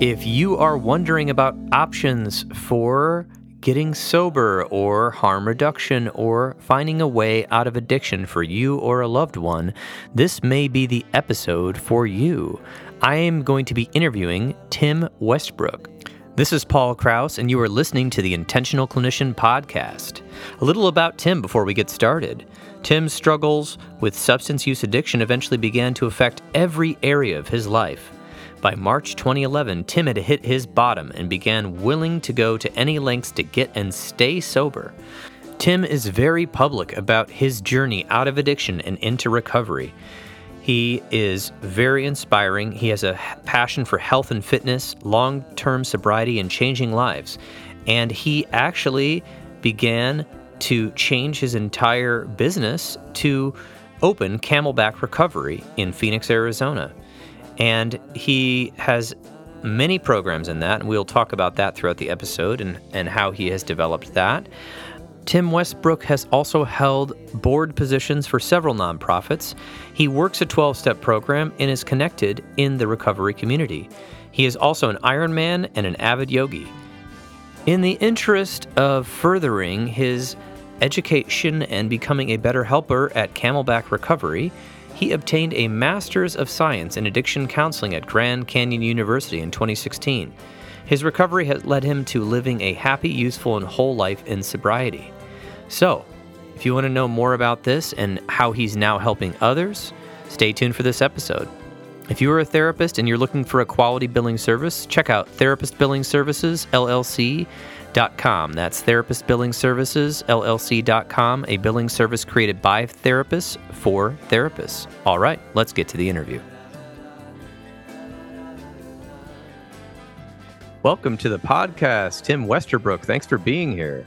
If you are wondering about options for getting sober or harm reduction or finding a way out of addiction for you or a loved one, this may be the episode for you. I am going to be interviewing Tim Westbrook. This is Paul Krauss, and you are listening to the Intentional Clinician Podcast. A little about Tim before we get started. Tim's struggles with substance use addiction eventually began to affect every area of his life. By March 2011, Tim had hit his bottom and began willing to go to any lengths to get and stay sober. Tim is very public about his journey out of addiction and into recovery. He is very inspiring. He has a passion for health and fitness, long term sobriety, and changing lives. And he actually began to change his entire business to open Camelback Recovery in Phoenix, Arizona. And he has many programs in that, and we'll talk about that throughout the episode and, and how he has developed that. Tim Westbrook has also held board positions for several nonprofits. He works a 12 step program and is connected in the recovery community. He is also an Ironman and an avid yogi. In the interest of furthering his education and becoming a better helper at Camelback Recovery, he obtained a Master's of Science in Addiction Counseling at Grand Canyon University in 2016. His recovery has led him to living a happy, useful, and whole life in sobriety. So, if you want to know more about this and how he's now helping others, stay tuned for this episode. If you are a therapist and you're looking for a quality billing service, check out Therapist Billing Services LLC LLC.com. That's Therapist Billing Services, LLC.com, a billing service created by therapists for therapists. All right, let's get to the interview. Welcome to the podcast, Tim Westbrook. Thanks for being here.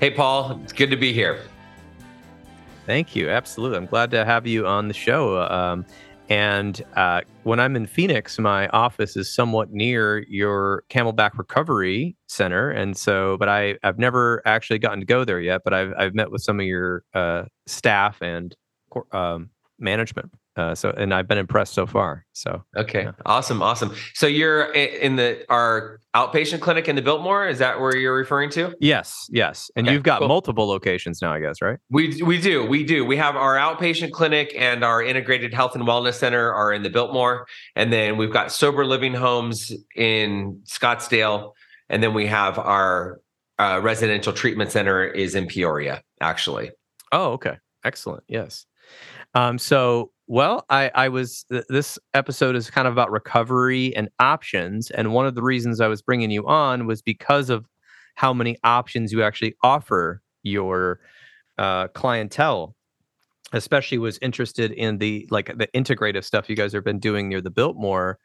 Hey, Paul. It's good to be here. Thank you. Absolutely. I'm glad to have you on the show. Um, and uh, when I'm in Phoenix, my office is somewhat near your Camelback Recovery Center, and so, but I I've never actually gotten to go there yet. But I've I've met with some of your uh, staff and um, management uh, so, and I've been impressed so far. So, okay, yeah. awesome, awesome. So you're in the our outpatient clinic in the Biltmore. Is that where you're referring to? Yes, yes. And okay, you've got cool. multiple locations now, I guess, right? We we do, we do. We have our outpatient clinic and our integrated health and wellness center are in the Biltmore, and then we've got sober living homes in Scottsdale, and then we have our uh, residential treatment center is in Peoria, actually. Oh, okay, excellent. Yes. Um, so well, I, I was, th- this episode is kind of about recovery and options. And one of the reasons I was bringing you on was because of how many options you actually offer your uh, clientele especially was interested in the like the integrative stuff you guys have been doing near the Biltmore.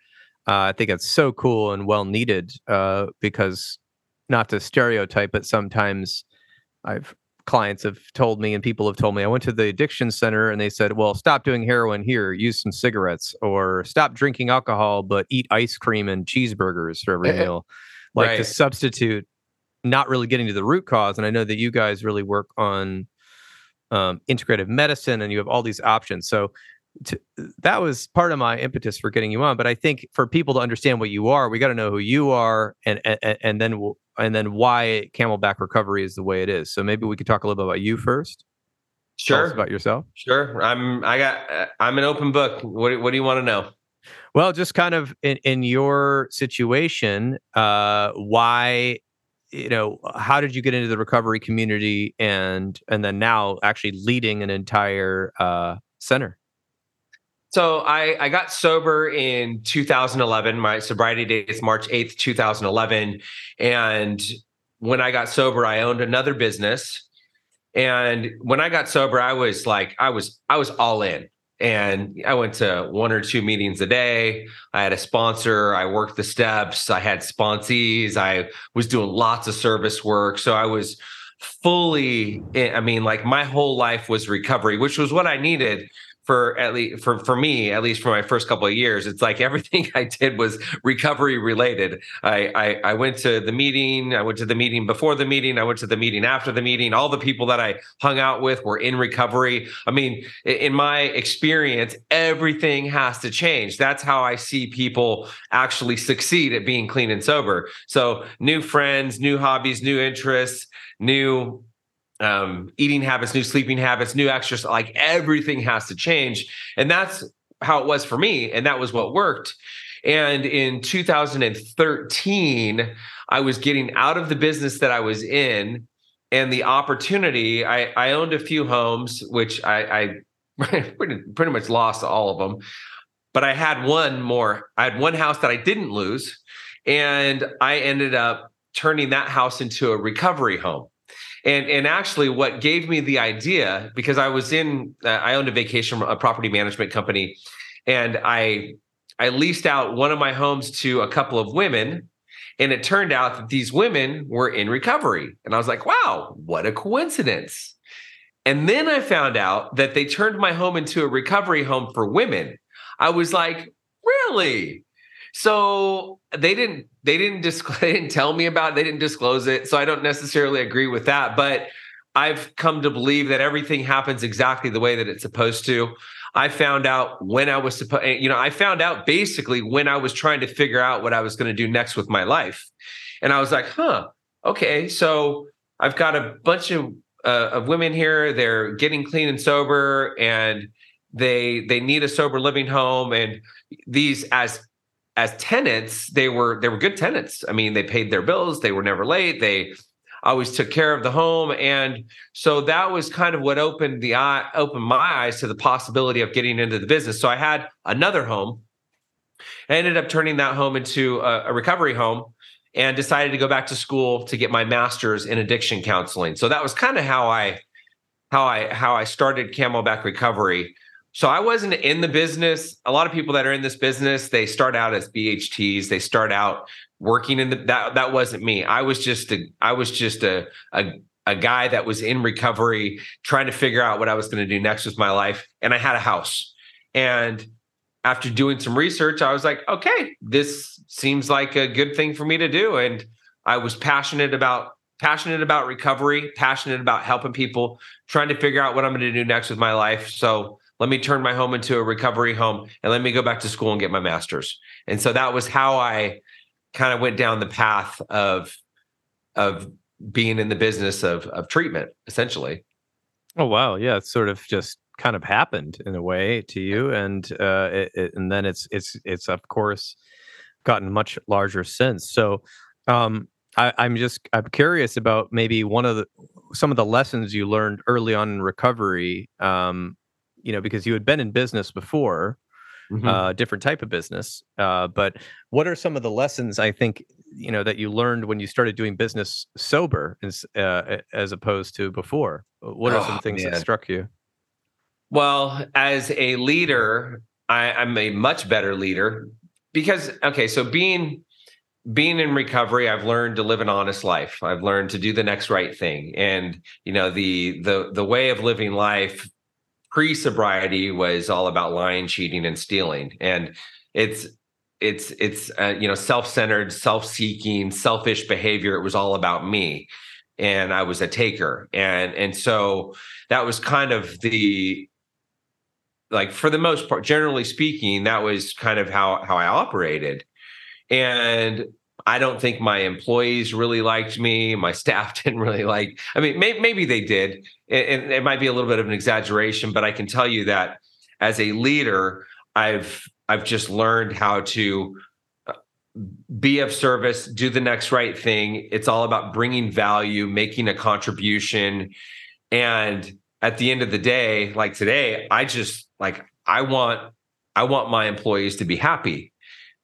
Uh, I think it's so cool and well needed uh, because not to stereotype, but sometimes I've clients have told me and people have told me I went to the addiction center and they said, "Well, stop doing heroin here, use some cigarettes or stop drinking alcohol but eat ice cream and cheeseburgers for every meal." Like right. to substitute not really getting to the root cause and I know that you guys really work on um, integrative medicine and you have all these options. So to, that was part of my impetus for getting you on. But I think for people to understand what you are, we got to know who you are, and and, and then we'll, and then why Camelback Recovery is the way it is. So maybe we could talk a little bit about you first. Sure. about yourself. Sure. I'm. I got. Uh, I'm an open book. What What do you want to know? Well, just kind of in in your situation, uh, why you know how did you get into the recovery community and and then now actually leading an entire uh, center so I, I got sober in 2011. My sobriety date is March 8th, 2011. And when I got sober, I owned another business. And when I got sober, I was like, I was, I was all in. And I went to one or two meetings a day. I had a sponsor. I worked the steps. I had sponsees. I was doing lots of service work. So I was fully, I mean, like my whole life was recovery, which was what I needed for at least for for me at least for my first couple of years it's like everything i did was recovery related. I, I i went to the meeting i went to the meeting before the meeting i went to the meeting after the meeting. All the people that i hung out with were in recovery. I mean in my experience everything has to change. That's how i see people actually succeed at being clean and sober. So new friends new hobbies new interests new um, eating habits, new sleeping habits, new exercise, like everything has to change. And that's how it was for me. And that was what worked. And in 2013, I was getting out of the business that I was in and the opportunity. I, I owned a few homes, which I, I pretty, pretty much lost all of them. But I had one more, I had one house that I didn't lose. And I ended up turning that house into a recovery home and and actually what gave me the idea because i was in uh, i owned a vacation a property management company and i i leased out one of my homes to a couple of women and it turned out that these women were in recovery. And i was like wow what a coincidence. And then i found out that they turned my home into a recovery home for women. I was like really so they didn't they didn't disclose they didn't tell me about it, they didn't disclose it. So I don't necessarily agree with that, but I've come to believe that everything happens exactly the way that it's supposed to. I found out when I was supposed, you know, I found out basically when I was trying to figure out what I was going to do next with my life. And I was like, huh, okay. So I've got a bunch of, uh, of women here. They're getting clean and sober and they, they need a sober living home. And these, as as tenants, they were they were good tenants. I mean, they paid their bills, they were never late, they always took care of the home, and so that was kind of what opened the eye opened my eyes to the possibility of getting into the business. So I had another home. I ended up turning that home into a, a recovery home and decided to go back to school to get my master's in addiction counseling. So that was kind of how I how I how I started Camelback Recovery so I wasn't in the business. A lot of people that are in this business, they start out as BHTs. They start out working in the that that wasn't me. I was just a I was just a a a guy that was in recovery trying to figure out what I was going to do next with my life and I had a house. And after doing some research, I was like, okay, this seems like a good thing for me to do and I was passionate about passionate about recovery, passionate about helping people, trying to figure out what I'm going to do next with my life. So let me turn my home into a recovery home and let me go back to school and get my master's. And so that was how I kind of went down the path of of being in the business of of treatment essentially. Oh wow, yeah, it's sort of just kind of happened in a way to you and uh it, it, and then it's it's it's of course gotten much larger since. So um I, I'm just I'm curious about maybe one of the some of the lessons you learned early on in recovery um, you know, because you had been in business before, mm-hmm. uh, different type of business. Uh, but what are some of the lessons I think you know that you learned when you started doing business sober, as, uh, as opposed to before? What are oh, some things man. that struck you? Well, as a leader, I, I'm a much better leader because okay, so being being in recovery i've learned to live an honest life i've learned to do the next right thing and you know the the the way of living life pre sobriety was all about lying, cheating, and stealing. And it's it's it's uh, you know self-centered, self-seeking, selfish behavior. It was all about me, and I was a taker, and and so that was kind of the like for the most part, generally speaking, that was kind of how how I operated. And I don't think my employees really liked me. My staff didn't really like. I mean, may, maybe they did, and it might be a little bit of an exaggeration, but I can tell you that as a leader, I've I've just learned how to uh, be of service, do the next right thing. It's all about bringing value, making a contribution, and at the end of the day, like today, I just like I want I want my employees to be happy,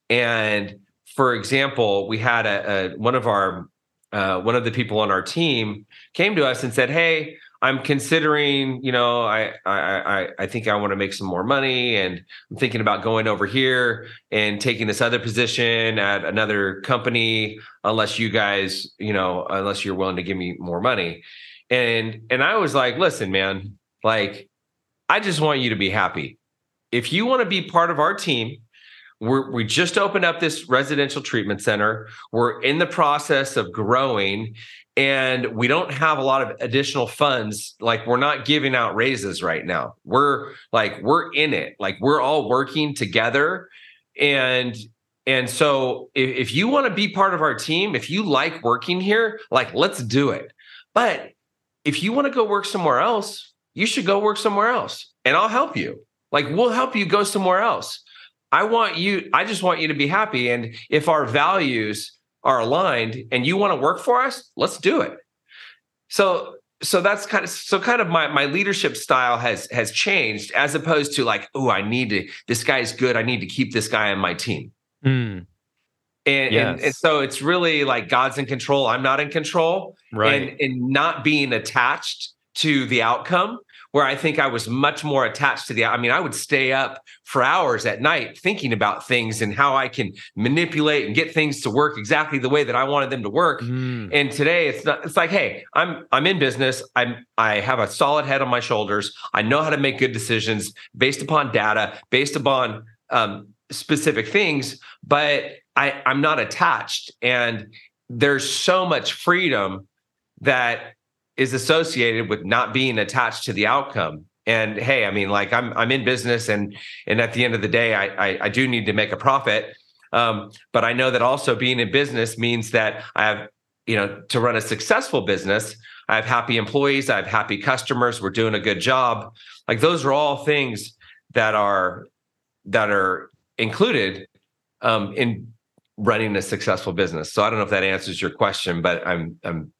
and for example, we had a, a one of our uh, one of the people on our team came to us and said, "Hey, I'm considering, you know, I I I, I think I want to make some more money, and I'm thinking about going over here and taking this other position at another company, unless you guys, you know, unless you're willing to give me more money." And and I was like, "Listen, man, like." I just want you to be happy. If you want to be part of our team, we're, we just opened up this residential treatment center. We're in the process of growing and we don't have a lot of additional funds. Like we're not giving out raises right now. We're like, we're in it. Like we're all working together. And and so if, if you want to be part of our team, if you like working here, like let's do it. But if you want to go work somewhere else, you should go work somewhere else. And I'll help you. Like we'll help you go somewhere else. I want you, I just want you to be happy. And if our values are aligned and you want to work for us, let's do it. So so that's kind of so kind of my my leadership style has has changed as opposed to like, oh, I need to, this guy's good. I need to keep this guy on my team. Mm. And, yes. and, and so it's really like God's in control. I'm not in control. Right. And and not being attached to the outcome where I think I was much more attached to the. I mean, I would stay up for hours at night thinking about things and how I can manipulate and get things to work exactly the way that I wanted them to work. Mm. And today, it's not. It's like, hey, I'm I'm in business. I'm I have a solid head on my shoulders. I know how to make good decisions based upon data, based upon um, specific things, but I I'm not attached. And there's so much freedom that is associated with not being attached to the outcome. And hey, I mean, like I'm I'm in business, and and at the end of the day, I I, I do need to make a profit. Um, but I know that also being in business means that I have you know to run a successful business. I have happy employees. I have happy customers. We're doing a good job. Like those are all things that are that are included um, in running a successful business. So I don't know if that answers your question, but I'm I'm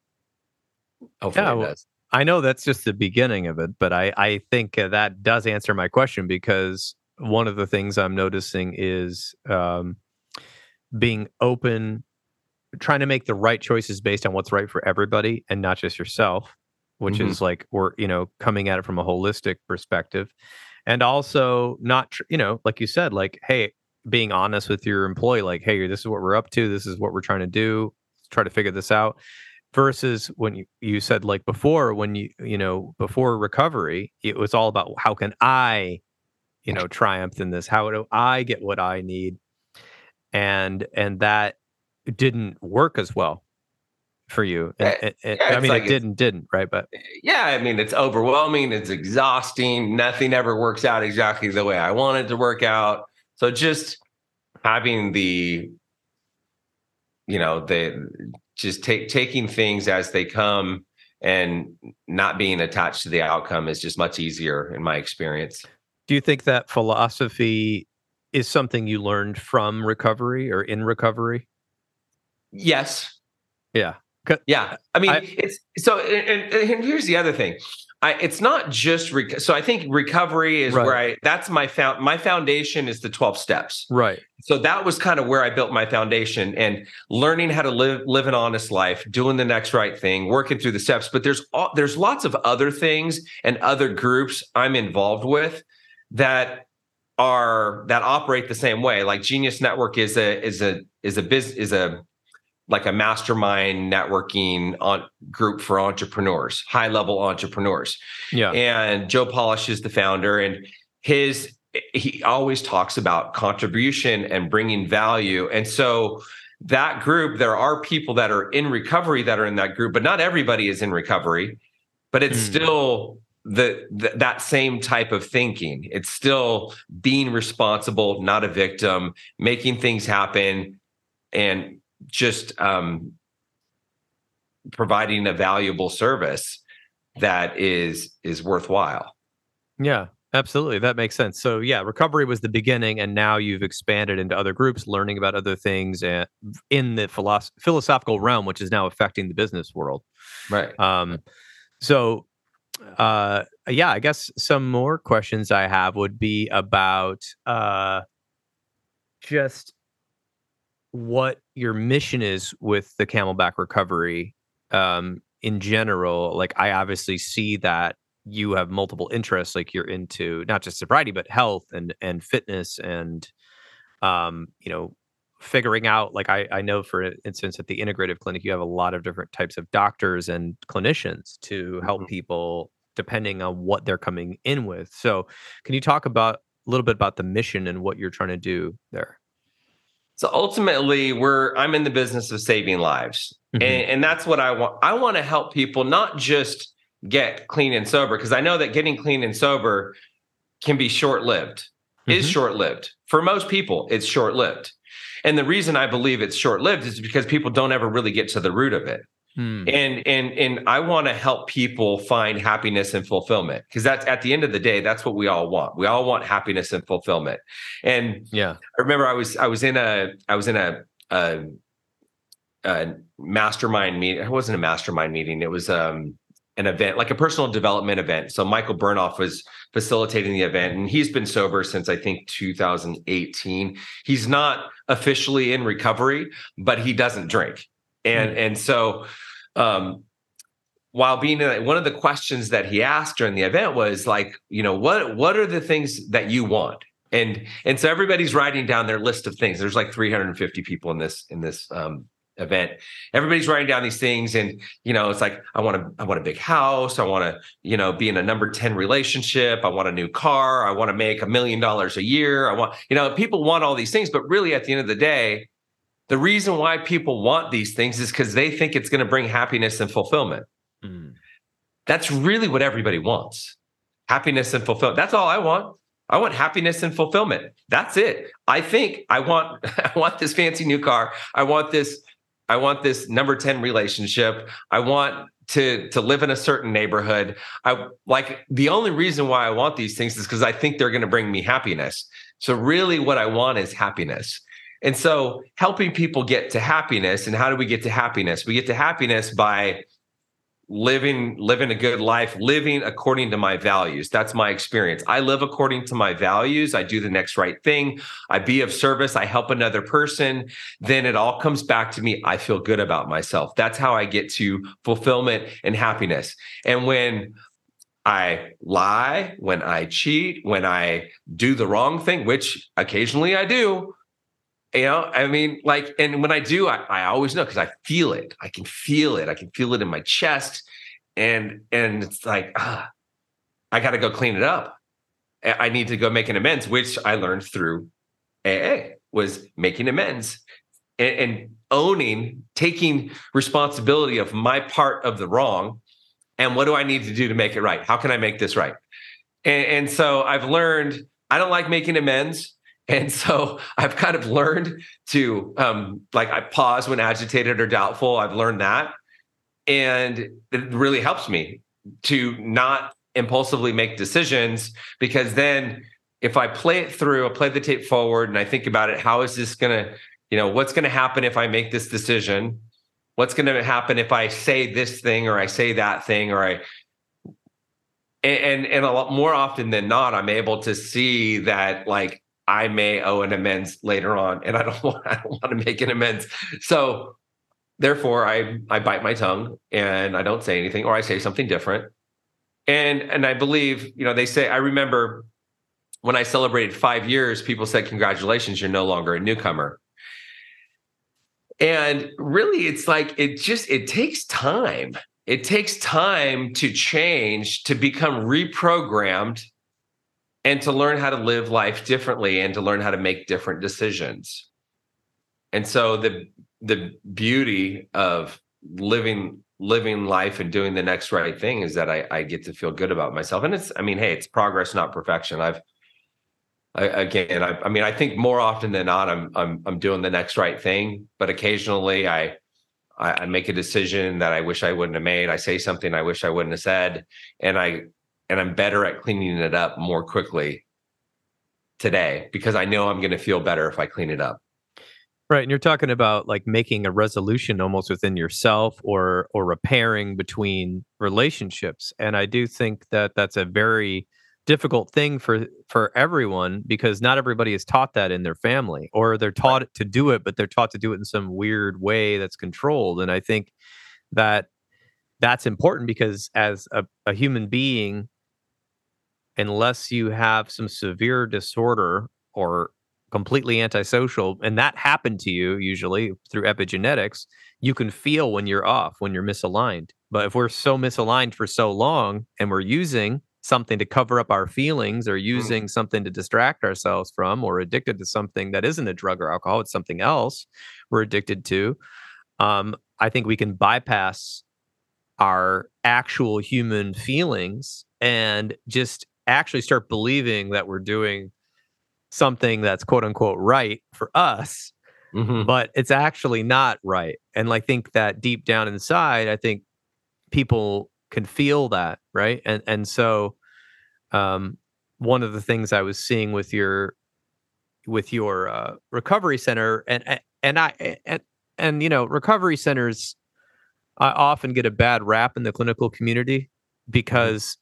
Hopefully yeah, well, I know that's just the beginning of it, but I, I think uh, that does answer my question because one of the things I'm noticing is um, being open, trying to make the right choices based on what's right for everybody and not just yourself, which mm-hmm. is like we're, you know, coming at it from a holistic perspective. And also not, tr- you know, like you said, like, hey, being honest with your employee, like, hey, this is what we're up to. This is what we're trying to do. Let's try to figure this out versus when you, you said like before when you you know before recovery it was all about how can i you know triumph in this? How do i get what i need? And and that didn't work as well for you and, and, and, yeah, i mean like it didn't didn't right but eh, yeah i mean it's overwhelming it's exhausting nothing ever works out exactly the way i want it to work out. So just having the you know the just take taking things as they come and not being attached to the outcome is just much easier in my experience. Do you think that philosophy is something you learned from recovery or in recovery? Yes. Yeah. Yeah. I mean, I, it's so, and, and, here's the other thing. I, it's not just rec- so I think recovery is right. where I that's my found my foundation is the 12 steps. Right. So that was kind of where I built my foundation and learning how to live live an honest life, doing the next right thing, working through the steps, but there's all, there's lots of other things and other groups I'm involved with that are that operate the same way. Like Genius Network is a is a is a biz is a like a mastermind networking on group for entrepreneurs, high level entrepreneurs. Yeah. And Joe Polish is the founder and his he always talks about contribution and bringing value. And so that group there are people that are in recovery that are in that group, but not everybody is in recovery, but it's mm. still the, the, that same type of thinking. It's still being responsible, not a victim, making things happen and just um, providing a valuable service that is is worthwhile. Yeah, absolutely. That makes sense. So yeah, recovery was the beginning, and now you've expanded into other groups, learning about other things and in the philosoph- philosophical realm, which is now affecting the business world. Right. Um, so uh yeah i guess some more questions i have would be about uh just what your mission is with the camelback recovery um, in general. Like, I obviously see that you have multiple interests. Like, you're into not just sobriety, but health and and fitness and um, you know figuring out like I, I know for instance at the integrative clinic you have a lot of different types of doctors and clinicians to help mm-hmm. people depending on what they're coming in with. So, can you talk about a little bit about the mission and what you're trying to do there? So ultimately, we're I'm in the business of saving lives, mm-hmm. and, and that's what I want. I want to help people not just get clean and sober because I know that getting clean and sober can be short lived. Mm-hmm. Is short lived for most people. It's short lived, and the reason I believe it's short lived is because people don't ever really get to the root of it. Hmm. And and and I want to help people find happiness and fulfillment because that's at the end of the day that's what we all want. We all want happiness and fulfillment. And yeah, I remember I was I was in a I was in a, a, a mastermind meeting. It wasn't a mastermind meeting. It was um an event like a personal development event. So Michael Bernoff was facilitating the event and he's been sober since I think 2018. He's not officially in recovery, but he doesn't drink and mm. and so um while being in one of the questions that he asked during the event was like you know what what are the things that you want? And and so everybody's writing down their list of things. There's like 350 people in this in this um event. Everybody's writing down these things and you know it's like i want to i want a big house. I want to you know be in a number 10 relationship. I want a new car. I want to make a million dollars a year. I want you know people want all these things. But really at the end of the day the reason why people want these things is because they think it's going to bring happiness and fulfillment. Mm. That's really what everybody wants happiness and fulfillment. That's all I want. I want happiness and fulfillment. That's it. I think I want I want this fancy new car. I want this I want this number 10 relationship. I want to to live in a certain neighborhood. I like the only reason why I want these things is because I think they're going to bring me happiness. So really what I want is happiness. And so helping people get to happiness and how do we get to happiness? We get to happiness by living living a good life, living according to my values. That's my experience. I live according to my values. I do the next right thing. I be of service, I help another person, then it all comes back to me. I feel good about myself. That's how I get to fulfillment and happiness. And when I lie, when I cheat, when I do the wrong thing, which occasionally I do, you know, I mean, like, and when I do, I, I always know because I feel it. I can feel it. I can feel it in my chest. And and it's like, ah, I gotta go clean it up. I need to go make an amends, which I learned through AA was making amends and, and owning, taking responsibility of my part of the wrong. And what do I need to do to make it right? How can I make this right? And, and so I've learned I don't like making amends. And so I've kind of learned to um, like I pause when agitated or doubtful. I've learned that. And it really helps me to not impulsively make decisions because then if I play it through, I play the tape forward and I think about it, how is this gonna, you know, what's gonna happen if I make this decision? What's gonna happen if I say this thing or I say that thing or I and and a lot more often than not, I'm able to see that like I may owe an amends later on, and I don't want I don't want to make an amends. So therefore, I I bite my tongue and I don't say anything, or I say something different. And and I believe, you know, they say I remember when I celebrated five years, people said, "Congratulations, you're no longer a newcomer." And really, it's like it just it takes time. It takes time to change, to become reprogrammed and to learn how to live life differently and to learn how to make different decisions. And so the the beauty of living living life and doing the next right thing is that I, I get to feel good about myself. And it's I mean, hey, it's progress, not perfection. I've I, again, I, I mean, I think more often than not, I'm I'm I'm doing the next right thing, but occasionally I I, make a decision that I wish I wouldn't have made. I say something I wish I wouldn't have said, and I and I'm better at cleaning it up more quickly today because I know I'm going to feel better if I clean it up. Right, and you're talking about like making a resolution almost within yourself or or repairing between relationships. And I do think that that's a very difficult thing for for everyone because not everybody is taught that in their family or they're taught right. to do it but they're taught to do it in some weird way that's controlled and i think that that's important because as a, a human being unless you have some severe disorder or completely antisocial and that happened to you usually through epigenetics, you can feel when you're off, when you're misaligned. But if we're so misaligned for so long and we're using something to cover up our feelings or mm. using mm. something to distract ourselves from or addicted to something that isn't a drug or alcohol, it's something else we're addicted to, um, I think we can bypass our actual human feelings and just actually start believing that we're doing something that's quote unquote right for us mm-hmm. but it's actually not right and i think that deep down inside i think people can feel that right and and so um one of the things i was seeing with your with your uh, recovery center and and i and and you know recovery centers i often get a bad rap in the clinical community mm-hmm. because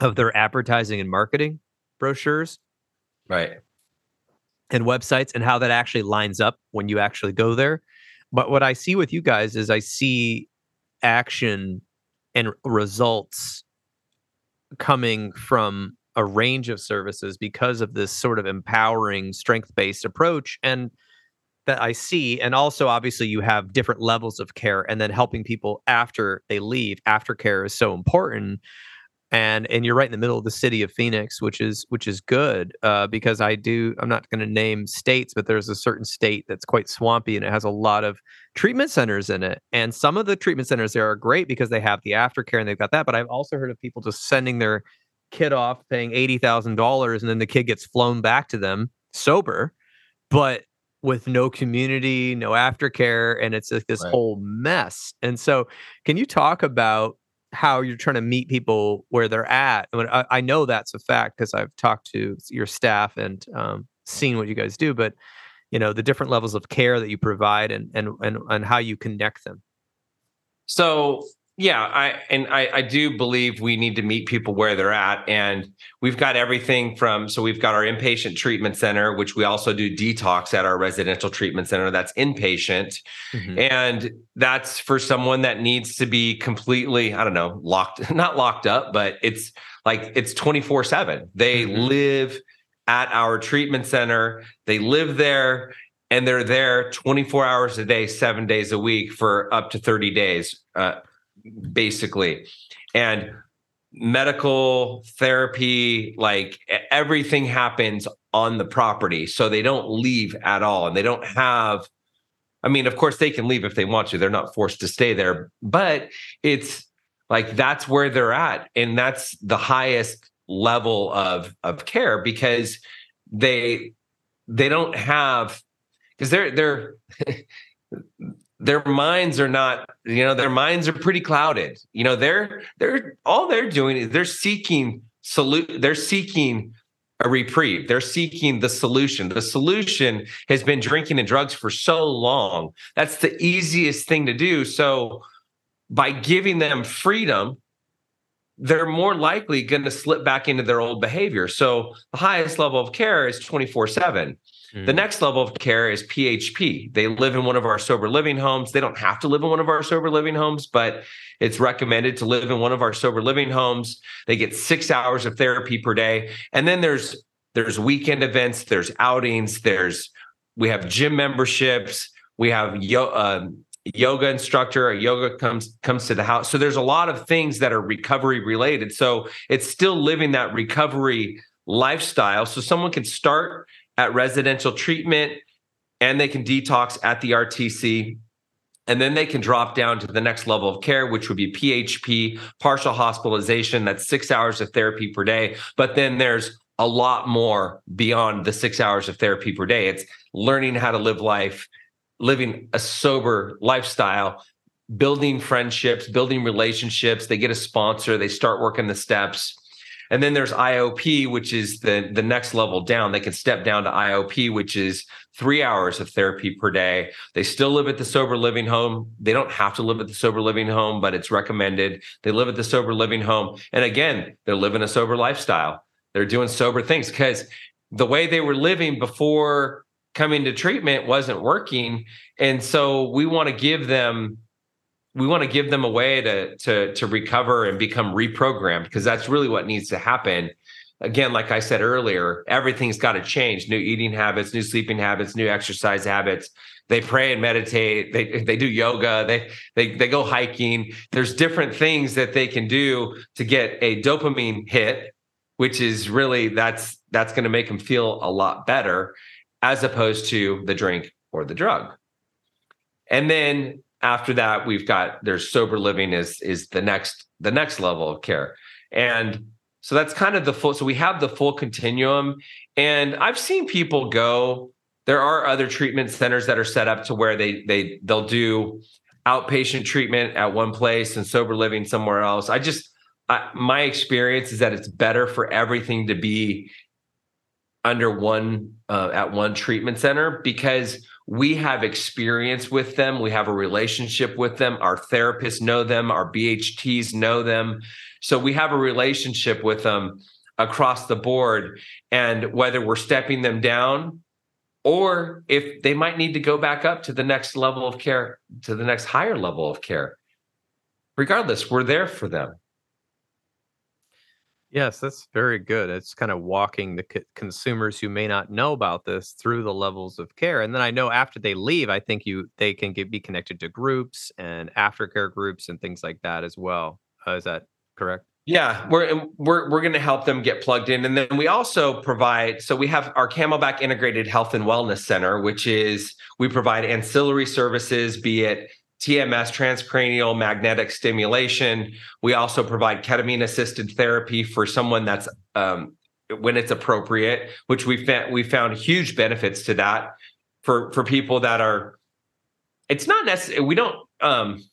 of their advertising and marketing brochures right. and websites and how that actually lines up when you actually go there. But what i see with you guys is i see action and results coming from a range of services because of this sort of empowering strength based approach and that I see. And also obviously you have different levels of care and then helping people after they leave. Aftercare is so important and and you're right in the middle of the city of Phoenix, which is which is good uh, because I do. I'm not going to name states, but there's a certain state that's quite swampy and it has a lot of treatment centers in it. And some of the treatment centers there are great because they have the aftercare and they've got that. But I've also heard of people just sending their kid off, paying eighty thousand dollars, and then the kid gets flown back to them sober, but with no community, no aftercare, and it's like this right. whole mess. And so, can you talk about how you're trying to meet people where they're at. I, mean, I, I know that's a fact because I've talked to your staff and um, seen what you guys do, but you know the different levels of care that you provide and and and, and how you connect them. So yeah i and I, I do believe we need to meet people where they're at and we've got everything from so we've got our inpatient treatment center which we also do detox at our residential treatment center that's inpatient mm-hmm. and that's for someone that needs to be completely i don't know locked not locked up but it's like it's 24 7 they mm-hmm. live at our treatment center they live there and they're there 24 hours a day, seven days a week for up to 30 days. Uh, basically. And medical therapy, like everything happens on the property. So they don't leave at all. And they don't have, I mean, of course, they can leave if they want to. They're not forced to stay there, but it's like that's where they're at. And that's the highest level of of care because they they don't have because they're they're their minds are not you know their minds are pretty clouded. You know they're they're all they're doing is they're seeking salute they're seeking a reprieve. They're seeking the solution. The solution has been drinking and drugs for so long. That's the easiest thing to do. So by giving them freedom they're more likely going to slip back into their old behavior. So the highest level of care is 24 7 the hmm. next level of care is PHP. They live in one of our sober living homes. They don't have to live in one of our sober living homes, but it's recommended to live in one of our sober living homes. They get six hours of therapy per day. And then there's there's weekend events, there's outings, there's we have gym memberships, we have yo, uh, yoga instructor, a yoga comes comes to the house. So there's a lot of things that are recovery related. So it's still living that recovery lifestyle. So someone can start at residential treatment and they can detox at the RTC. And then they can drop down to the next level of care, which would be PHP, partial hospitalization. That's six hours of therapy per day. But then there's a lot more beyond the six hours of therapy per day. It's learning how to live life, living a sober lifestyle, building friendships, building relationships. They get a sponsor, they start working the steps. And then there's IOP, which is the, the next level down. They can step down to IOP, which is three hours of therapy per day. They still live at the sober living home. They don't have to live at the sober living home, but it's recommended. They live at the sober living home. And again, they're living a sober lifestyle. They're doing sober things because the way they were living before coming to treatment wasn't working. And so we want to give them we want to give them a way to to to recover and become reprogrammed because that's really what needs to happen again, like I said earlier, everything's got to change. New eating habits, new sleeping habits, new exercise habits. They pray and meditate. They they do yoga. They they they go hiking. There's different things that they can do to get a dopamine hit, which is really that's that's going to make them feel a lot better, as opposed to the drink or the drug. And then after that, we've got there's sober living is is the next the next level of care. And so that's kind of the full. So we have the full continuum. And I've seen people go. There are other treatment centers that are set up to where they they they'll do outpatient treatment at one place and sober living somewhere else. I just I, my experience is that it's better for everything to be under one uh, at one treatment center because we have experience with them. We have a relationship with them. Our therapists know them. Our bhts know them. So we have a relationship with them across the board. And whether we're stepping them down or if they might need to go back up to the next level of care to the next higher level of care regardless we're there for them Yes, that's very good. It's kind of walking the c- consumers who may not know about this through the levels of care. And then I know after they leave, I think you they can get be connected to groups and aftercare groups and things like that as well. Uh, is that correct? Yeah, we're we're we're going to help them get plugged in, and then we also provide. So we have our Camelback Integrated Health and Wellness Center, which is we provide ancillary services, be it TMS, transcranial magnetic stimulation. We also provide ketamine assisted therapy for someone that's um, when it's appropriate, which we found we found huge benefits to that for for people that are. It's not necessary. We don't. Um,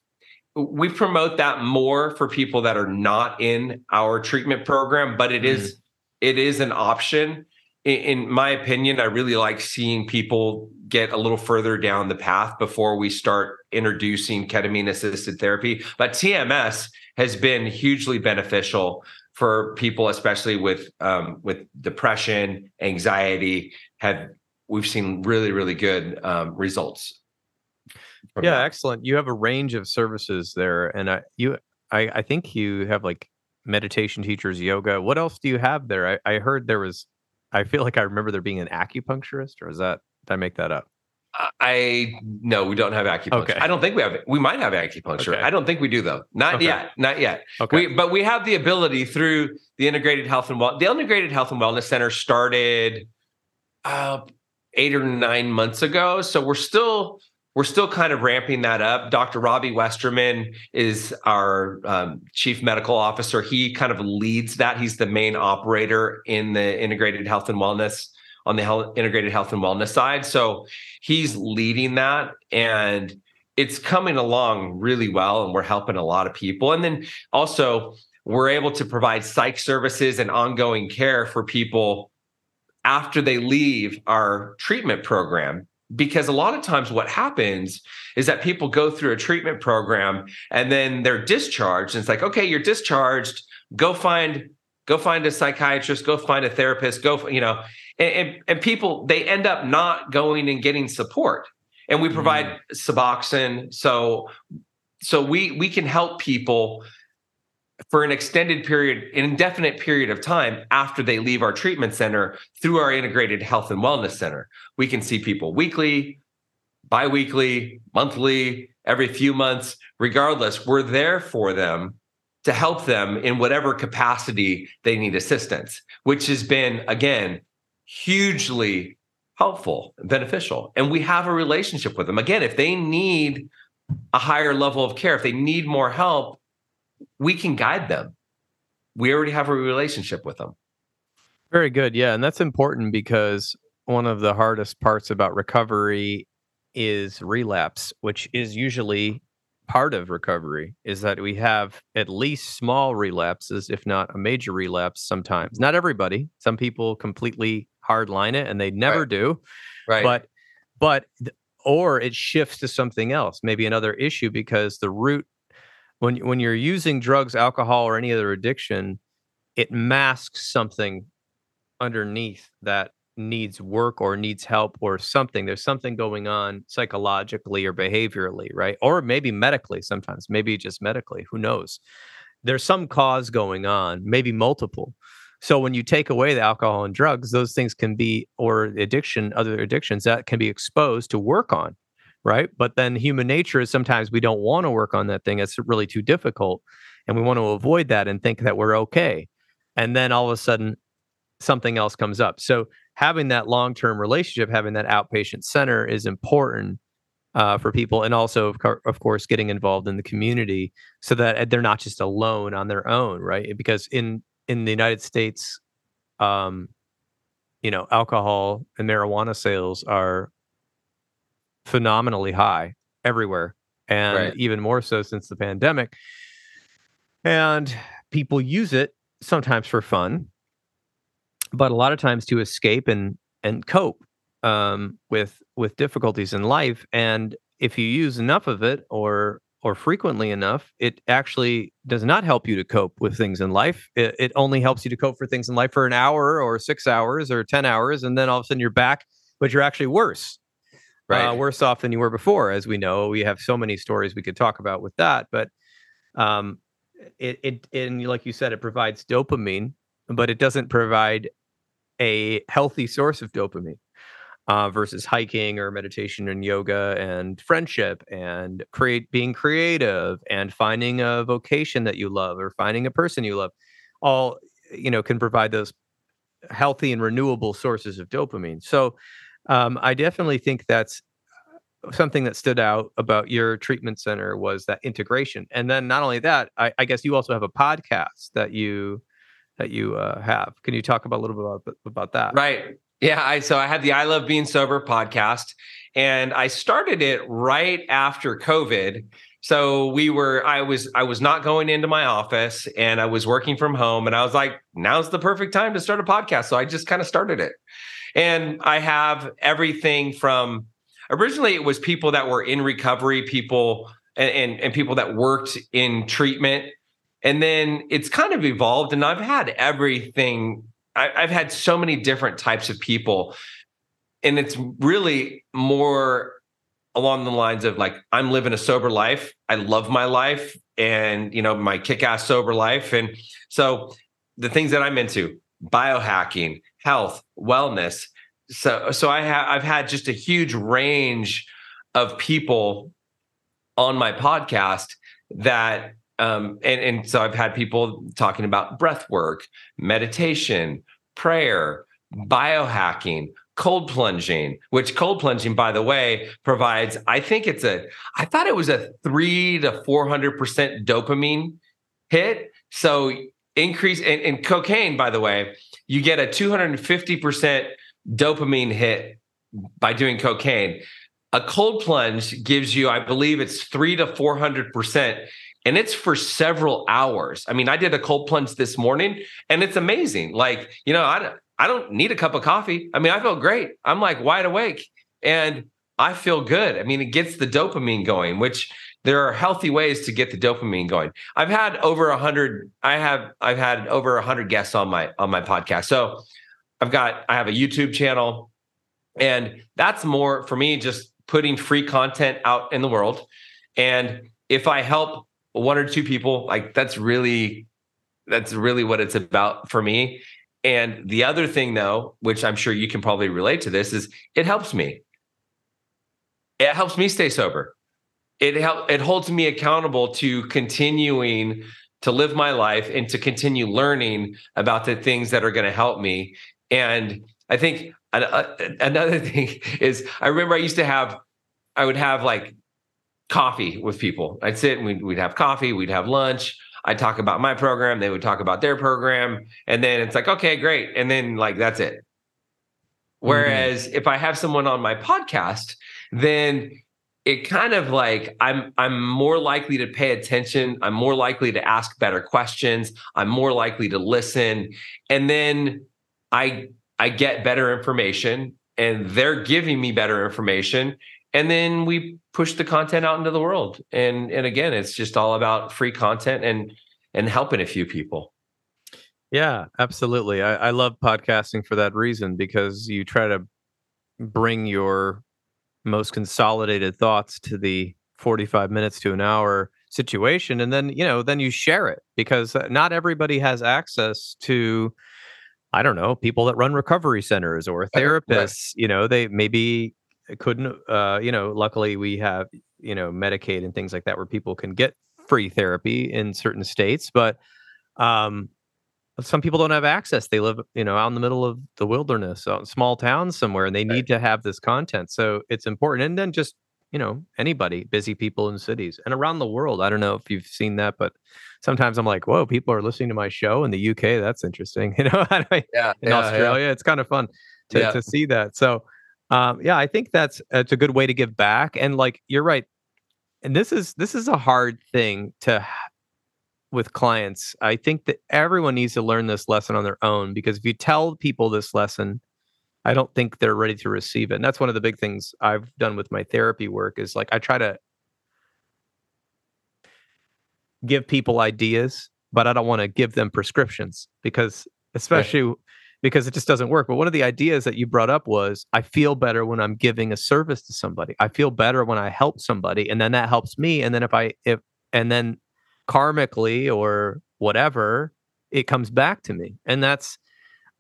we promote that more for people that are not in our treatment program, but it mm. is it is an option in my opinion, I really like seeing people get a little further down the path before we start introducing ketamine assisted therapy. But TMS has been hugely beneficial for people, especially with um, with depression, anxiety. Have we've seen really really good um, results. Yeah, that. excellent. You have a range of services there, and I you I, I think you have like meditation teachers, yoga. What else do you have there? I, I heard there was I feel like I remember there being an acupuncturist, or is that did I make that up? I no, we don't have acupuncture. Okay. I don't think we have. We might have acupuncture. Okay. I don't think we do though. Not okay. yet. Not yet. Okay. We, but we have the ability through the integrated health and well. The integrated health and wellness center started uh, eight or nine months ago, so we're still we're still kind of ramping that up. Dr. Robbie Westerman is our um, chief medical officer. He kind of leads that. He's the main operator in the integrated health and wellness on the health, integrated health and wellness side. So he's leading that and it's coming along really well and we're helping a lot of people. And then also we're able to provide psych services and ongoing care for people after they leave our treatment program because a lot of times what happens is that people go through a treatment program and then they're discharged and it's like okay you're discharged. Go find go find a psychiatrist go find a therapist go you know and, and, and people they end up not going and getting support. And we provide mm. suboxone. So so we we can help people for an extended period, an indefinite period of time after they leave our treatment center through our integrated health and wellness center. We can see people weekly, biweekly, monthly, every few months, regardless. We're there for them to help them in whatever capacity they need assistance, which has been, again, hugely helpful and beneficial. And we have a relationship with them. Again, if they need a higher level of care, if they need more help, we can guide them. We already have a relationship with them. Very good. Yeah. And that's important because one of the hardest parts about recovery is relapse, which is usually part of recovery, is that we have at least small relapses, if not a major relapse sometimes. Not everybody. Some people completely hardline it and they never right. do. Right. But, but, or it shifts to something else, maybe another issue because the root when when you're using drugs, alcohol, or any other addiction, it masks something underneath that needs work or needs help or something. There's something going on psychologically or behaviorally, right? Or maybe medically sometimes, maybe just medically, who knows? There's some cause going on, maybe multiple. So when you take away the alcohol and drugs, those things can be, or addiction, other addictions that can be exposed to work on, right? But then human nature is sometimes we don't want to work on that thing. It's really too difficult. And we want to avoid that and think that we're okay. And then all of a sudden, something else comes up. So having that long term relationship, having that outpatient center is important uh, for people, and also of, of course getting involved in the community so that they're not just alone on their own, right? Because in in the United States, um, you know, alcohol and marijuana sales are phenomenally high everywhere, and right. even more so since the pandemic. And people use it sometimes for fun, but a lot of times to escape and and cope um, with with difficulties in life. And if you use enough of it or or frequently enough, it actually does not help you to cope with things in life. It, it only helps you to cope for things in life for an hour or six hours or 10 hours. And then all of a sudden you're back, but you're actually worse, right? Uh, worse off than you were before. As we know, we have so many stories we could talk about with that. But um, it, it, and like you said, it provides dopamine, but it doesn't provide a healthy source of dopamine uh, versus hiking or meditation and yoga and friendship and create being creative and finding a vocation that you love or finding a person you love all you know can provide those healthy and renewable sources of dopamine so um, i definitely think that's uh, something that stood out about your treatment center was that integration and then not only that i, I guess you also have a podcast that you that you uh, have can you talk about a little bit about, about that right yeah, I so I had the I Love Being Sober podcast and I started it right after COVID. So we were I was I was not going into my office and I was working from home and I was like now's the perfect time to start a podcast. So I just kind of started it. And I have everything from originally it was people that were in recovery, people and, and, and people that worked in treatment. And then it's kind of evolved and I've had everything I, I've had so many different types of people, and it's really more along the lines of like I'm living a sober life. I love my life and you know my kick-ass sober life and so the things that I'm into biohacking, health, wellness. So so I have I've had just a huge range of people on my podcast that um, and, and so I've had people talking about breath work, meditation, prayer, biohacking, cold plunging, which cold plunging, by the way, provides, I think it's a, I thought it was a three to 400% dopamine hit. So increase in, in cocaine, by the way, you get a 250% dopamine hit by doing cocaine. A cold plunge gives you, I believe it's three to 400% and it's for several hours. I mean, I did a cold plunge this morning and it's amazing. Like, you know, I I don't need a cup of coffee. I mean, I feel great. I'm like wide awake and I feel good. I mean, it gets the dopamine going, which there are healthy ways to get the dopamine going. I've had over a hundred, I have, I've had over a hundred guests on my, on my podcast. So I've got, I have a YouTube channel and that's more for me, just putting free content out in the world. And if I help one or two people like that's really that's really what it's about for me and the other thing though which i'm sure you can probably relate to this is it helps me it helps me stay sober it help it holds me accountable to continuing to live my life and to continue learning about the things that are going to help me and i think another thing is i remember i used to have i would have like coffee with people. I'd sit and we'd, we'd have coffee, we'd have lunch. I'd talk about my program, they would talk about their program. And then it's like, okay, great. And then like, that's it. Mm-hmm. Whereas mm-hmm. if I have someone on my podcast, then it kind of like I'm I'm more likely to pay attention. I'm more likely to ask better questions. I'm more likely to listen. And then I I get better information and they're giving me better information and then we push the content out into the world and and again it's just all about free content and and helping a few people yeah absolutely I, I love podcasting for that reason because you try to bring your most consolidated thoughts to the 45 minutes to an hour situation and then you know then you share it because uh, not everybody has access to I don't know, people that run recovery centers or therapists, right. you know, they maybe couldn't, uh, you know, luckily we have, you know, Medicaid and things like that where people can get free therapy in certain states, but um, some people don't have access. They live, you know, out in the middle of the wilderness, out in small towns somewhere, and they need to have this content. So it's important. And then just, you know, anybody, busy people in cities and around the world. I don't know if you've seen that, but sometimes I'm like, whoa, people are listening to my show in the UK. That's interesting. You know, yeah, in yeah, Australia, yeah. it's kind of fun to, yeah. to see that. So, um, yeah, I think that's it's a good way to give back. And like you're right, and this is this is a hard thing to with clients. I think that everyone needs to learn this lesson on their own because if you tell people this lesson, I don't think they're ready to receive it. And that's one of the big things I've done with my therapy work is like I try to give people ideas, but I don't want to give them prescriptions because especially right. because it just doesn't work. But one of the ideas that you brought up was I feel better when I'm giving a service to somebody. I feel better when I help somebody and then that helps me and then if I if and then karmically or whatever, it comes back to me. And that's,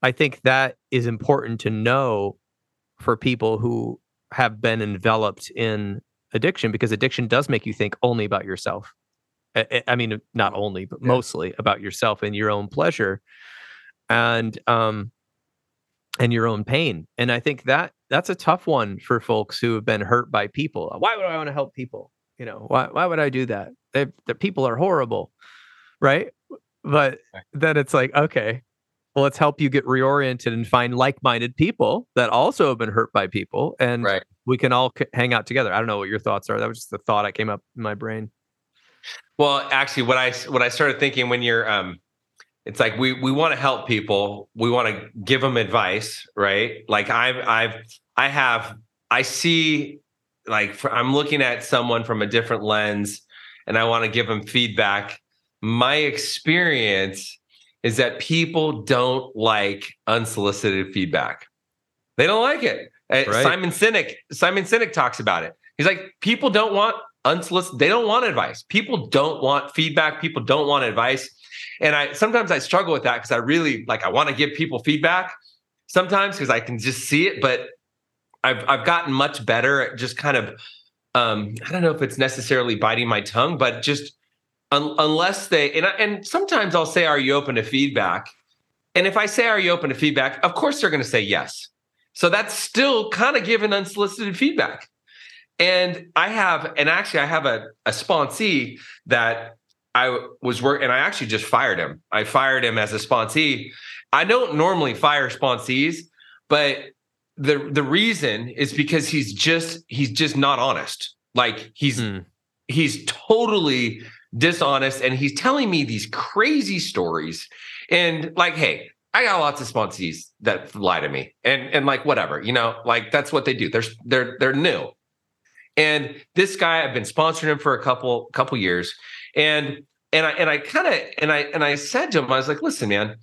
I think that is important to know for people who have been enveloped in addiction because addiction does make you think only about yourself. I, I mean, not only, but yeah. mostly about yourself and your own pleasure and, um, and your own pain. And I think that that's a tough one for folks who have been hurt by people. Why would I want to help people? You know, why why would I do that? They, the people are horrible, right? But then it's like, okay, well, let's help you get reoriented and find like-minded people that also have been hurt by people, and right. we can all c- hang out together. I don't know what your thoughts are. That was just the thought I came up in my brain. Well, actually, what I what I started thinking when you're, um, it's like we we want to help people, we want to give them advice, right? Like I've I've I have I see like for, I'm looking at someone from a different lens and I want to give them feedback. My experience is that people don't like unsolicited feedback. They don't like it. Uh, right. Simon Sinek, Simon Sinek talks about it. He's like, people don't want unsolicited, they don't want advice. People don't want feedback. People don't want advice. And I sometimes I struggle with that because I really like I want to give people feedback sometimes because I can just see it, but I've I've gotten much better at just kind of um, I don't know if it's necessarily biting my tongue, but just un- unless they and I, and sometimes I'll say, "Are you open to feedback?" And if I say, "Are you open to feedback?" Of course they're going to say yes. So that's still kind of giving unsolicited feedback. And I have, and actually, I have a a sponsee that I was work, and I actually just fired him. I fired him as a sponsee. I don't normally fire sponsees, but the the reason is because he's just he's just not honest. Like he's mm. he's totally dishonest and he's telling me these crazy stories and like hey I got lots of sponsees that lie to me and and like whatever, you know, like that's what they do. They're they're they're new. And this guy I've been sponsoring him for a couple couple years and and I and I kind of and I and I said to him I was like, "Listen, man,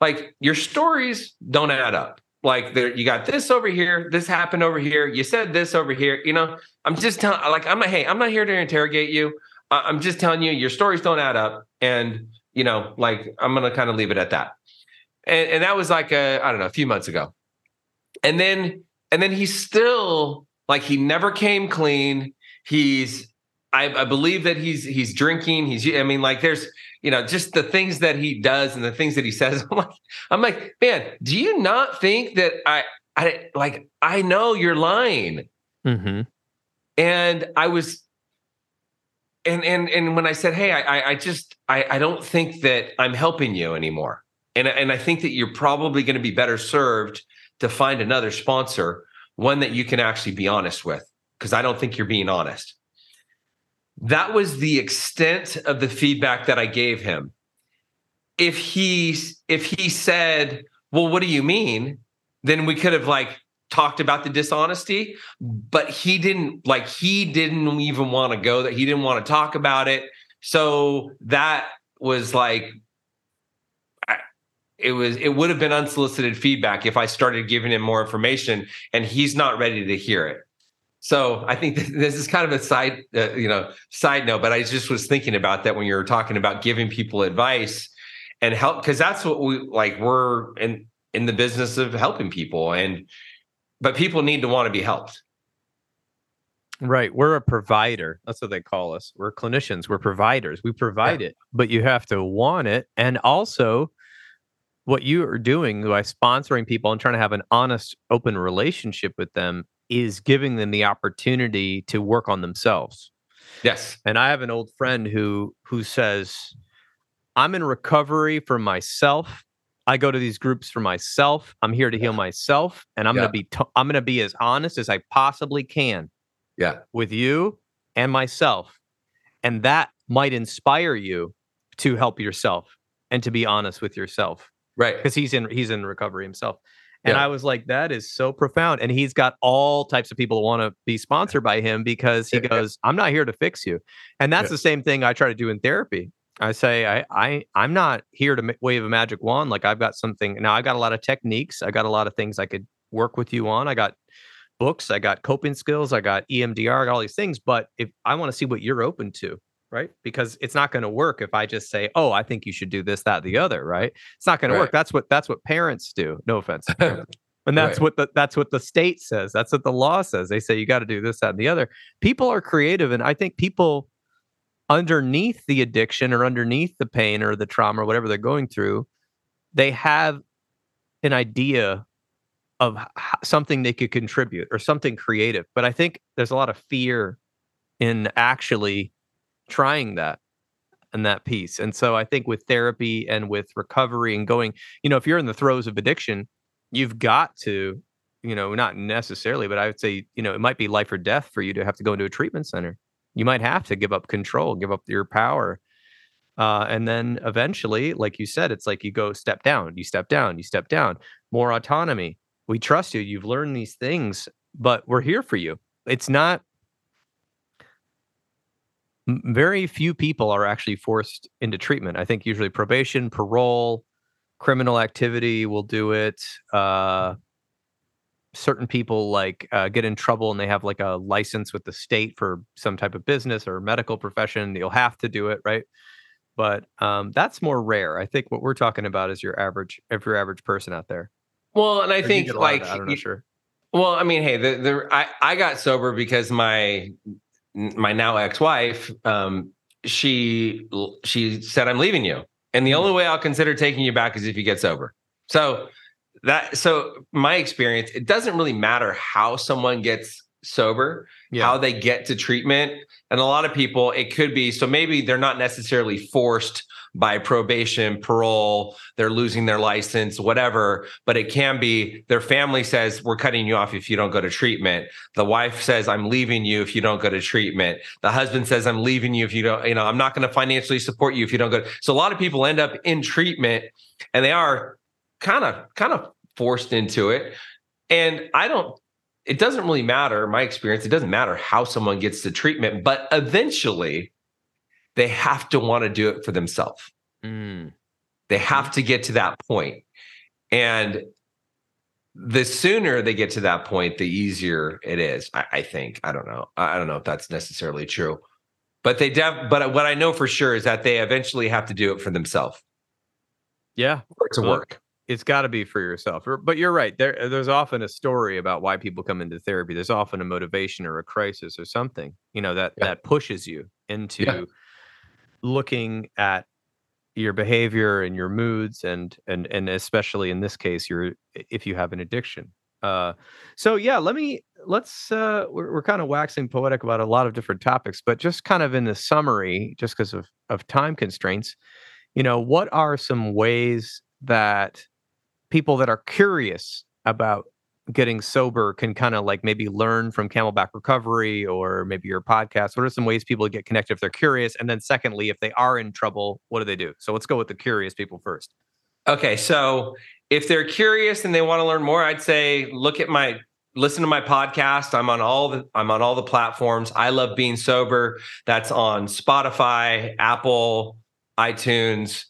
like your stories don't add up like there you got this over here this happened over here you said this over here you know? I'm just telling like i'm not hey i'm not here to interrogate you. I'm just telling you your stories don't add up and you know like i'm gonna kind of leave it at that. And, and that was like a i don't know a few months ago. And then and then he's still like he never came clean. He's I, I believe that he's he's drinking he's i mean like there's you know, just the things that he does and the things that he says. I'm like, I'm like, man, do you not think that I, I like, I know you're lying. Mm-hmm. And I was, and and and when I said, hey, I I just I I don't think that I'm helping you anymore, and and I think that you're probably going to be better served to find another sponsor, one that you can actually be honest with, because I don't think you're being honest. That was the extent of the feedback that I gave him. If he if he said, "Well, what do you mean?" then we could have like talked about the dishonesty, but he didn't like he didn't even want to go that he didn't want to talk about it. So that was like it was it would have been unsolicited feedback if I started giving him more information and he's not ready to hear it. So I think this is kind of a side, uh, you know, side note. But I just was thinking about that when you were talking about giving people advice and help, because that's what we like. We're in in the business of helping people and but people need to want to be helped Right. We're a provider. That's what they call us. We're clinicians. We're providers. We provide yeah. it, but you have to want it. And also, what you are doing by sponsoring people and trying to have an honest, open relationship with them is giving them the opportunity to work on themselves. Yes. And I have an old friend who who says, I'm in recovery for myself. I go to these groups for myself. I'm here to yeah. heal myself, and I'm yeah. gonna be t- I'm gonna be as honest as I possibly can yeah. With you and myself. And that might inspire you to help yourself and to be honest with yourself. Right. Because he's in he's in recovery himself. And yeah. I was like, that is so profound. And he's got all types of people who want to be sponsored by him because he goes, I'm not here to fix you. And that's yeah. the same thing I try to do in therapy. I say, I, I, I'm not here to wave a magic wand. Like I've got something now. I've got a lot of techniques. I got a lot of things I could work with you on. I got books, I got coping skills, I got EMDR, I got all these things. But if I want to see what you're open to, right? Because it's not going to work if I just say, "Oh, I think you should do this, that, the other," right? It's not going right. to work. That's what that's what parents do. No offense. and that's right. what the that's what the state says. That's what the law says. They say you got to do this, that, and the other. People are creative, and I think people underneath the addiction or underneath the pain or the trauma or whatever they're going through, they have an idea of something they could contribute or something creative. But I think there's a lot of fear in actually trying that and that piece. And so I think with therapy and with recovery and going, you know, if you're in the throes of addiction, you've got to, you know, not necessarily, but I would say, you know, it might be life or death for you to have to go into a treatment center. You might have to give up control, give up your power. Uh, and then eventually, like you said, it's like you go step down, you step down, you step down, more autonomy we trust you. You've learned these things, but we're here for you. It's not very few people are actually forced into treatment. I think usually probation, parole, criminal activity will do it. Uh, certain people like uh, get in trouble and they have like a license with the state for some type of business or medical profession. You'll have to do it, right? But um, that's more rare. I think what we're talking about is your average, if your average person out there. Well, and I think like I don't know, sure. Well, I mean, hey, the, the I I got sober because my my now ex-wife um she she said I'm leaving you. And the only mm. way I'll consider taking you back is if you get sober. So that so my experience, it doesn't really matter how someone gets sober, yeah. how they get to treatment. And a lot of people, it could be so maybe they're not necessarily forced by probation, parole, they're losing their license, whatever. But it can be their family says, We're cutting you off if you don't go to treatment. The wife says, I'm leaving you if you don't go to treatment. The husband says, I'm leaving you if you don't, you know, I'm not going to financially support you if you don't go. So a lot of people end up in treatment and they are kind of, kind of forced into it. And I don't, it doesn't really matter, my experience, it doesn't matter how someone gets to treatment, but eventually they have to want to do it for themselves. Mm. They have to get to that point. And the sooner they get to that point, the easier it is. I, I think. I don't know. I don't know if that's necessarily true. But they def but what I know for sure is that they eventually have to do it for themselves. Yeah. For it to well, work. It's got to be for yourself. But you're right. There, there's often a story about why people come into therapy. There's often a motivation or a crisis or something, you know, that yeah. that pushes you into yeah looking at your behavior and your moods and and and especially in this case your if you have an addiction. Uh so yeah let me let's uh we're, we're kind of waxing poetic about a lot of different topics but just kind of in the summary just because of of time constraints you know what are some ways that people that are curious about getting sober can kind of like maybe learn from Camelback Recovery or maybe your podcast? What are some ways people get connected if they're curious? And then, secondly, if they are in trouble, what do they do? So let's go with the curious people first. Okay. So if they're curious and they want to learn more, I'd say look at my listen to my podcast. I'm on all the I'm on all the platforms. I love being sober. That's on Spotify, Apple, iTunes.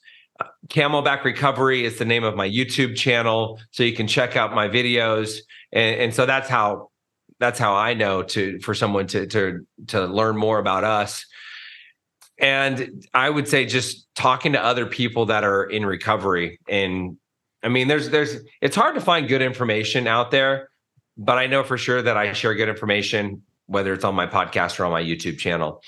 Camelback Recovery is the name of my YouTube channel, so you can check out my videos. And, and so that's how that's how I know to for someone to to to learn more about us. And I would say just talking to other people that are in recovery and I mean, there's there's it's hard to find good information out there, but I know for sure that I share good information, whether it's on my podcast or on my YouTube channel.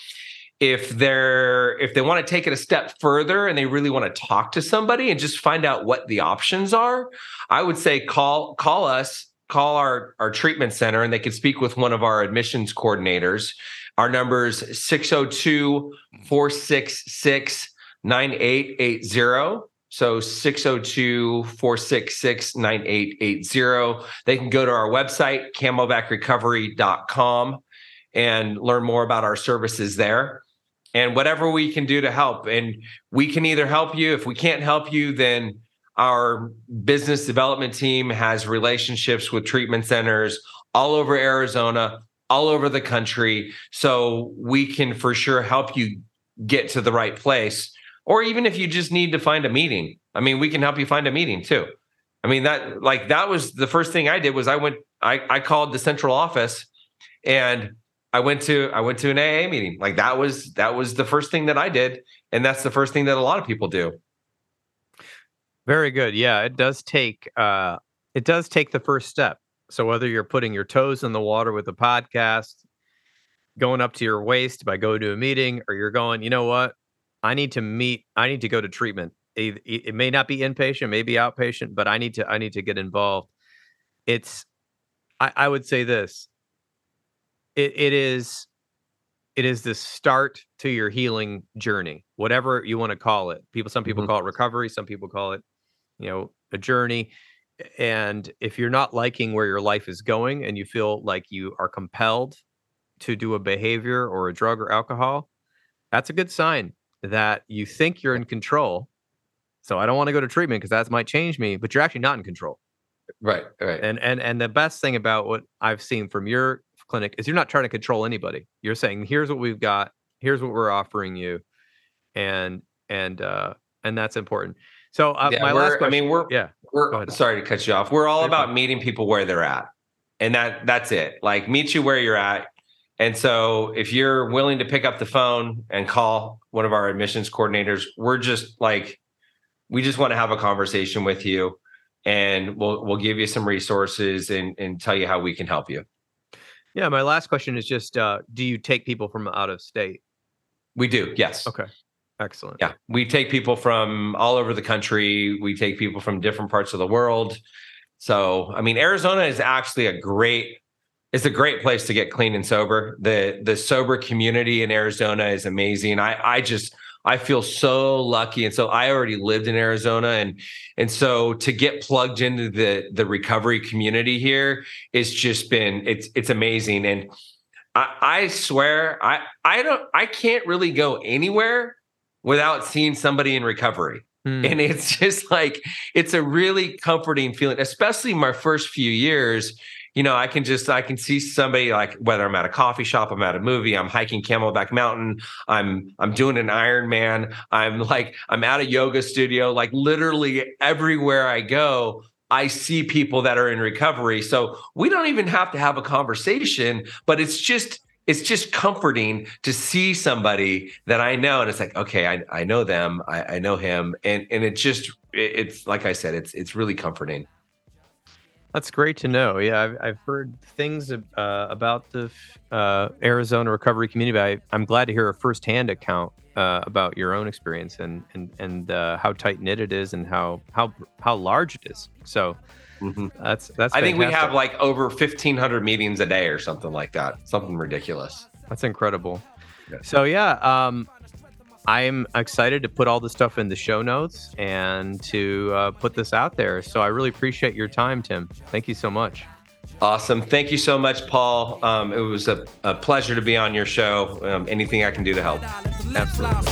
If they're if they want to take it a step further and they really want to talk to somebody and just find out what the options are, I would say call call us, call our our treatment center, and they can speak with one of our admissions coordinators. Our number is 602 466 9880. So 602 466 9880. They can go to our website, camelbackrecovery.com, and learn more about our services there and whatever we can do to help. And we can either help you. If we can't help you, then our business development team has relationships with treatment centers all over Arizona, all over the country. So we can for sure help you get to the right place or even if you just need to find a meeting i mean we can help you find a meeting too i mean that like that was the first thing i did was i went i i called the central office and i went to i went to an aa meeting like that was that was the first thing that i did and that's the first thing that a lot of people do very good yeah it does take uh it does take the first step so whether you're putting your toes in the water with a podcast going up to your waist by going to a meeting or you're going you know what I need to meet. I need to go to treatment. It, it, may not be inpatient, maybe outpatient, but I need to. I need to get involved. It's. I, I would say this. It it is. It is the start to your healing journey, whatever you want to call it. People, some people mm-hmm. call it recovery, some people call it, you know, a journey. And if you're not liking where your life is going, and you feel like you are compelled to do a behavior or a drug or alcohol, that's a good sign that you think you're in control. So I don't want to go to treatment because that might change me, but you're actually not in control. Right, right. And and and the best thing about what I've seen from your clinic is you're not trying to control anybody. You're saying, here's what we've got, here's what we're offering you, and and uh and that's important. So uh, yeah, my last question, I mean, we're yeah. We're sorry to cut you off. We're all about meeting people where they're at, and that that's it. Like meet you where you're at. And so if you're willing to pick up the phone and call one of our admissions coordinators, we're just like, we just want to have a conversation with you and we'll we'll give you some resources and, and tell you how we can help you. Yeah, my last question is just uh, do you take people from out of state? We do, yes. Okay. Excellent. Yeah. We take people from all over the country. We take people from different parts of the world. So, I mean, Arizona is actually a great it's a great place to get clean and sober. The the sober community in Arizona is amazing. I I just I feel so lucky. And so I already lived in Arizona and and so to get plugged into the the recovery community here it's just been it's it's amazing. And I, I swear I I don't I can't really go anywhere without seeing somebody in recovery. Mm. And it's just like it's a really comforting feeling, especially my first few years you know, I can just I can see somebody like whether I'm at a coffee shop, I'm at a movie, I'm hiking Camelback Mountain, I'm I'm doing an Ironman, I'm like I'm at a yoga studio, like literally everywhere I go, I see people that are in recovery. So we don't even have to have a conversation, but it's just it's just comforting to see somebody that I know. And it's like, okay, I, I know them, I, I know him. And and it just it's like I said, it's it's really comforting. That's great to know. Yeah, I've, I've heard things uh, about the uh, Arizona recovery community. but I, am glad to hear a firsthand account uh, about your own experience and and and uh, how tight knit it is and how how how large it is. So mm-hmm. that's that's. I think we have like over 1,500 meetings a day or something like that. Something ridiculous. That's incredible. Yeah. So yeah, um, I'm excited to put all this stuff in the show notes and to uh, put this out there. So I really appreciate your time, Tim. Thank you so much. Awesome. Thank you so much, Paul. Um, it was a, a, pleasure to be on your show. Um, anything I can do to help. Absolutely.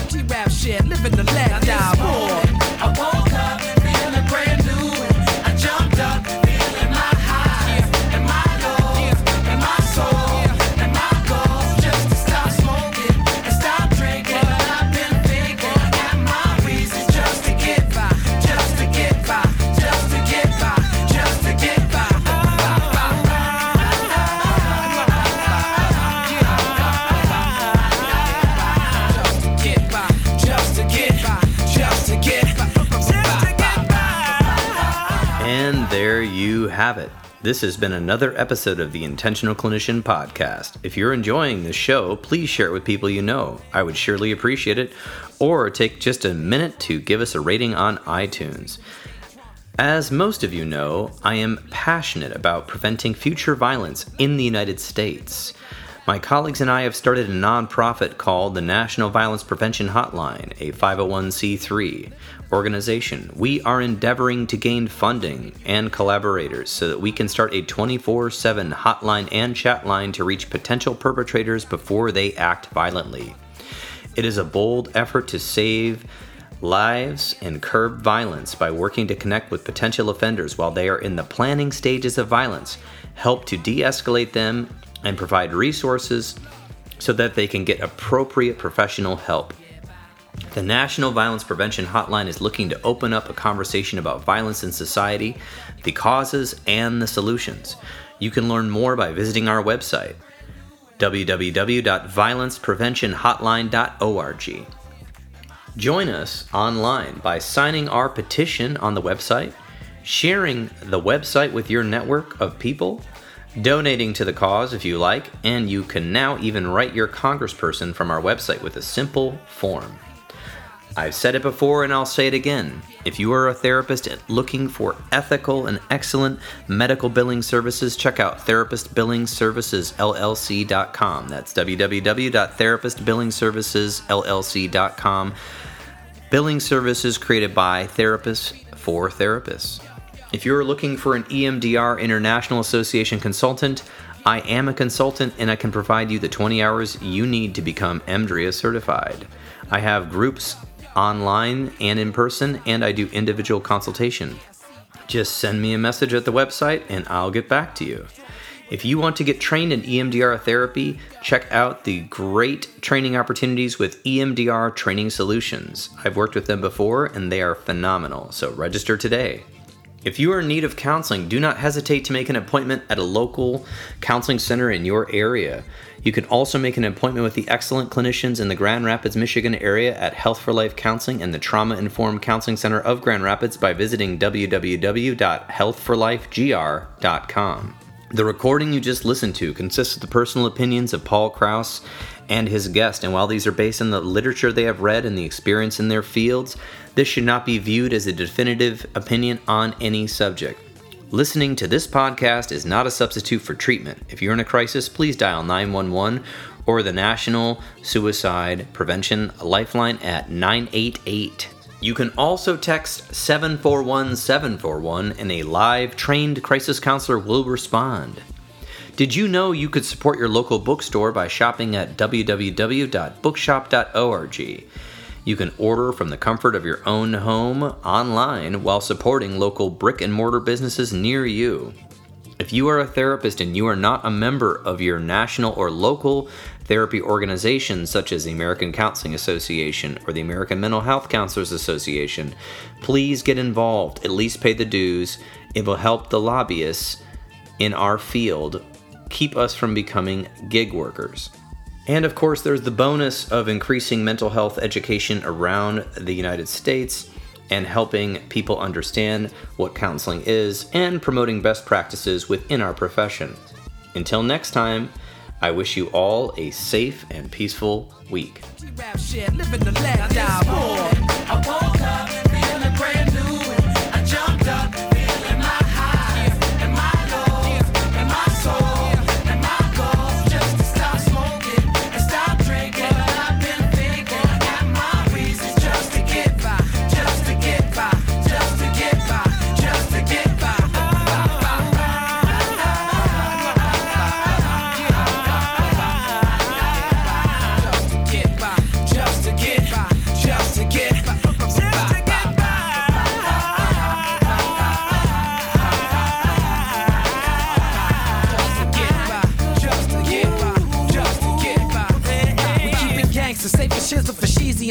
This has been another episode of the Intentional Clinician Podcast. If you're enjoying this show, please share it with people you know. I would surely appreciate it. Or take just a minute to give us a rating on iTunes. As most of you know, I am passionate about preventing future violence in the United States. My colleagues and I have started a nonprofit called the National Violence Prevention Hotline, a 501c3 organization. We are endeavoring to gain funding and collaborators so that we can start a 24 7 hotline and chat line to reach potential perpetrators before they act violently. It is a bold effort to save lives and curb violence by working to connect with potential offenders while they are in the planning stages of violence, help to de escalate them and provide resources so that they can get appropriate professional help. The National Violence Prevention Hotline is looking to open up a conversation about violence in society, the causes, and the solutions. You can learn more by visiting our website, www.violencepreventionhotline.org. Join us online by signing our petition on the website, sharing the website with your network of people, donating to the cause if you like, and you can now even write your congressperson from our website with a simple form. I've said it before and I'll say it again. If you are a therapist looking for ethical and excellent medical billing services, check out therapistbillingservicesllc.com. That's www.therapistbillingservicesllc.com. Billing services created by therapists for therapists. If you're looking for an EMDR International Association consultant, I am a consultant and I can provide you the 20 hours you need to become EMDRIA certified. I have groups online and in person, and I do individual consultation. Just send me a message at the website and I'll get back to you. If you want to get trained in EMDR therapy, check out the great training opportunities with EMDR Training Solutions. I've worked with them before and they are phenomenal, so register today. If you are in need of counseling, do not hesitate to make an appointment at a local counseling center in your area. You can also make an appointment with the excellent clinicians in the Grand Rapids, Michigan area at Health for Life Counseling and the Trauma Informed Counseling Center of Grand Rapids by visiting www.healthforlifegr.com. The recording you just listened to consists of the personal opinions of Paul Krauss and his guest, and while these are based on the literature they have read and the experience in their fields, this should not be viewed as a definitive opinion on any subject. Listening to this podcast is not a substitute for treatment. If you're in a crisis, please dial 911 or the National Suicide Prevention Lifeline at 988. You can also text 741 741 and a live trained crisis counselor will respond. Did you know you could support your local bookstore by shopping at www.bookshop.org? You can order from the comfort of your own home online while supporting local brick and mortar businesses near you. If you are a therapist and you are not a member of your national or local therapy organizations such as the American Counseling Association or the American Mental Health Counselors Association, please get involved. At least pay the dues. It will help the lobbyists in our field keep us from becoming gig workers. And of course, there's the bonus of increasing mental health education around the United States and helping people understand what counseling is and promoting best practices within our profession. Until next time, I wish you all a safe and peaceful week.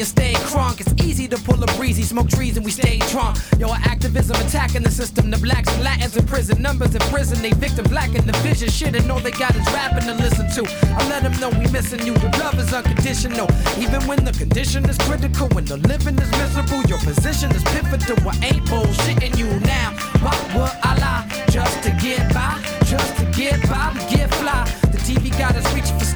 and stay crunk. It's easy to pull a breezy, smoke trees and we stay drunk. Yo, our activism attacking the system. The blacks and Latins in prison, numbers in prison. They victim black in the vision. Shit, and all they got is rapping to listen to. I let them know we missing you. The love is unconditional. Even when the condition is critical, when the living is miserable, your position is pivotal. I ain't bullshitting you now. Why would I lie? Just to get by, just to get by, get fly. The TV got us reaching for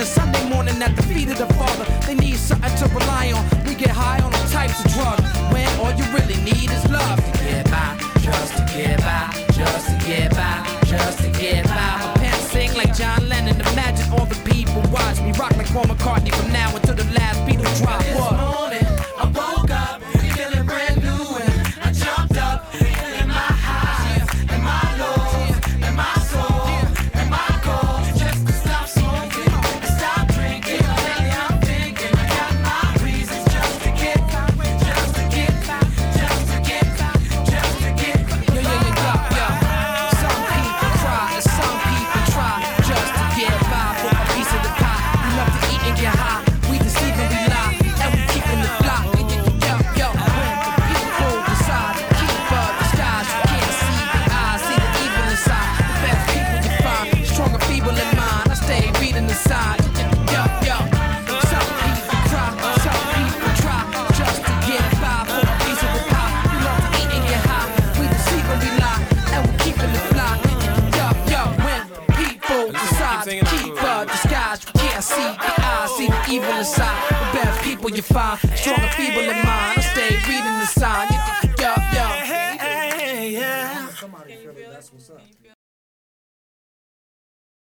a Sunday morning at the feet of the Father. They need something to rely on. We get high on all types of drugs. When all you really need is love to get by, just to get by, just to get by, just to get by. fine, strong and feeble in mind.